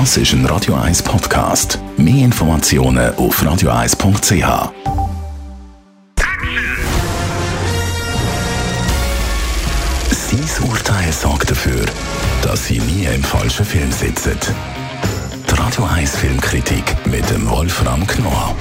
Das ist ein Radio 1 Podcast. Mehr Informationen auf radio1.ch. Sein Urteil sorgt dafür, dass Sie nie im falschen Film sitzen. Die Radio 1 Filmkritik mit dem Wolfram Knorr.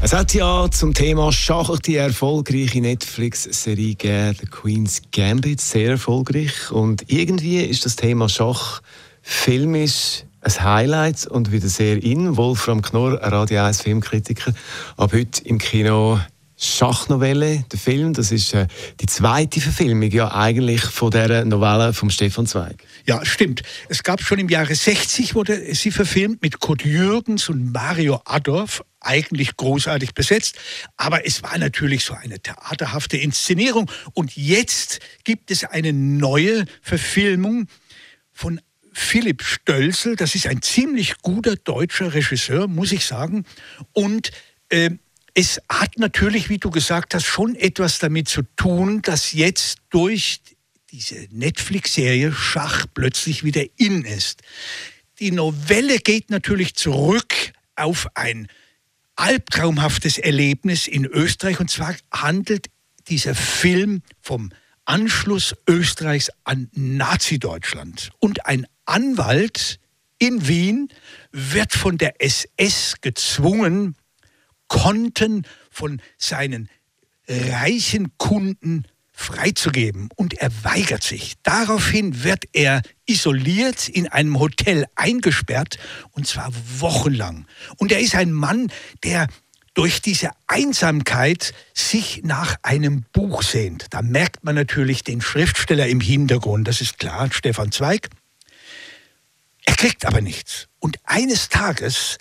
Es hat ja zum Thema Schach die erfolgreiche Netflix-Serie The Queen's Gambit, sehr erfolgreich. Und irgendwie ist das Thema Schach filmisch ein Highlight und wieder sehr in. Wolfram Knorr, Radio 1 Filmkritiker, ab heute im Kino Schachnovelle, der Film. Das ist äh, die zweite Verfilmung ja eigentlich von der Novelle von Stefan Zweig. Ja, stimmt. Es gab schon im Jahre 60 wurde sie verfilmt mit Kurt Jürgens und Mario Adorf eigentlich großartig besetzt. Aber es war natürlich so eine theaterhafte Inszenierung. Und jetzt gibt es eine neue Verfilmung von Philipp Stölzel. Das ist ein ziemlich guter deutscher Regisseur, muss ich sagen. Und äh, es hat natürlich, wie du gesagt hast, schon etwas damit zu tun, dass jetzt durch diese Netflix-Serie Schach plötzlich wieder in ist. Die Novelle geht natürlich zurück auf ein albtraumhaftes Erlebnis in Österreich. Und zwar handelt dieser Film vom Anschluss Österreichs an Nazi-Deutschland. Und ein Anwalt in Wien wird von der SS gezwungen, Konten von seinen reichen Kunden freizugeben. Und er weigert sich. Daraufhin wird er isoliert in einem Hotel eingesperrt, und zwar wochenlang. Und er ist ein Mann, der durch diese Einsamkeit sich nach einem Buch sehnt. Da merkt man natürlich den Schriftsteller im Hintergrund, das ist klar, Stefan Zweig. Er kriegt aber nichts. Und eines Tages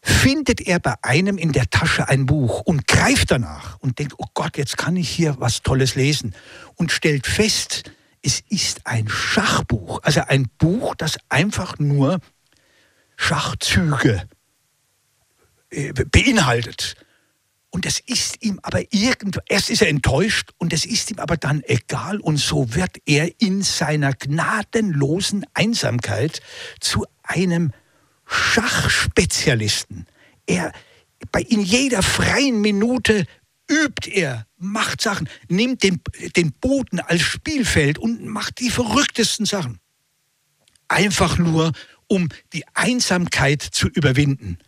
findet er bei einem in der Tasche ein Buch und greift danach und denkt, oh Gott, jetzt kann ich hier was Tolles lesen und stellt fest, es ist ein Schachbuch, also ein Buch, das einfach nur Schachzüge beinhaltet. Und das ist ihm aber irgendwo, erst ist er enttäuscht und es ist ihm aber dann egal und so wird er in seiner gnadenlosen Einsamkeit zu einem Schachspezialisten. Er, bei, in jeder freien Minute übt er, macht Sachen, nimmt den, den Boden als Spielfeld und macht die verrücktesten Sachen. Einfach nur, um die Einsamkeit zu überwinden.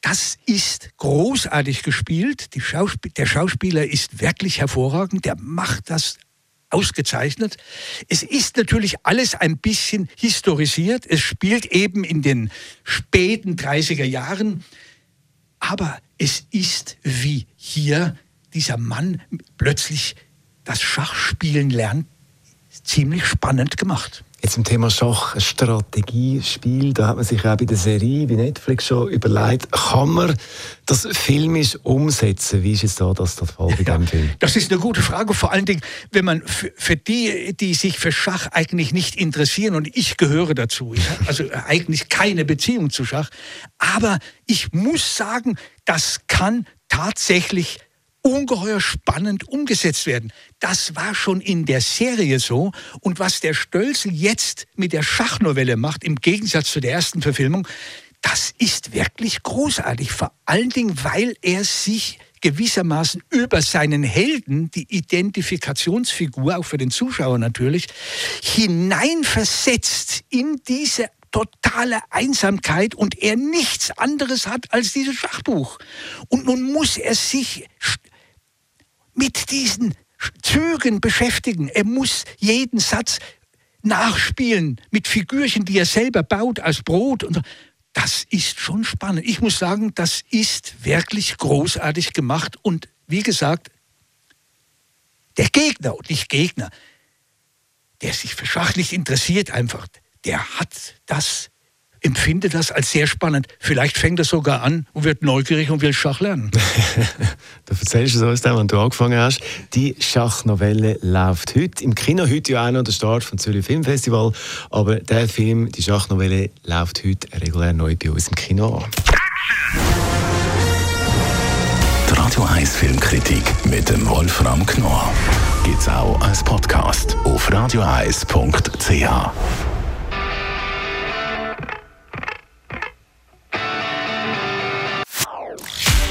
Das ist großartig gespielt. Schauspiel, der Schauspieler ist wirklich hervorragend. Der macht das ausgezeichnet. Es ist natürlich alles ein bisschen historisiert. Es spielt eben in den späten 30er Jahren. Aber es ist wie hier dieser Mann plötzlich das Schachspielen lernt, ziemlich spannend gemacht. Jetzt zum Thema Schach, Strategiespiel, da hat man sich auch bei der Serie, wie Netflix schon überlegt, kann man das filmisch umsetzen? Wie ist jetzt da das der Fall bei ja, diesem Film? Das ist eine gute Frage, vor allen Dingen, wenn man für die, die sich für Schach eigentlich nicht interessieren, und ich gehöre dazu, ich habe also eigentlich keine Beziehung zu Schach, aber ich muss sagen, das kann tatsächlich ungeheuer spannend umgesetzt werden. Das war schon in der Serie so. Und was der Stölzel jetzt mit der Schachnovelle macht, im Gegensatz zu der ersten Verfilmung, das ist wirklich großartig. Vor allen Dingen, weil er sich gewissermaßen über seinen Helden, die Identifikationsfigur, auch für den Zuschauer natürlich, hineinversetzt in diese totale Einsamkeit und er nichts anderes hat als dieses Schachbuch. Und nun muss er sich mit diesen Zügen beschäftigen. Er muss jeden Satz nachspielen mit Figürchen, die er selber baut als Brot. Und das ist schon spannend. Ich muss sagen, das ist wirklich großartig gemacht. Und wie gesagt, der Gegner und nicht Gegner, der sich für Schach nicht interessiert einfach, der hat das empfinde das als sehr spannend. Vielleicht fängt er sogar an und wird neugierig und will Schach lernen. du erzählst es uns dann, wenn du angefangen hast. Die Schachnovelle läuft heute. Im Kino heute ja auch noch der Start vom Zürich Filmfestival. Aber der Film, die Schachnovelle, läuft heute regulär neu bei uns im Kino an. Die Radio 1 Filmkritik mit dem Wolfram Knorr gibt es auch als Podcast auf radioeis.ch.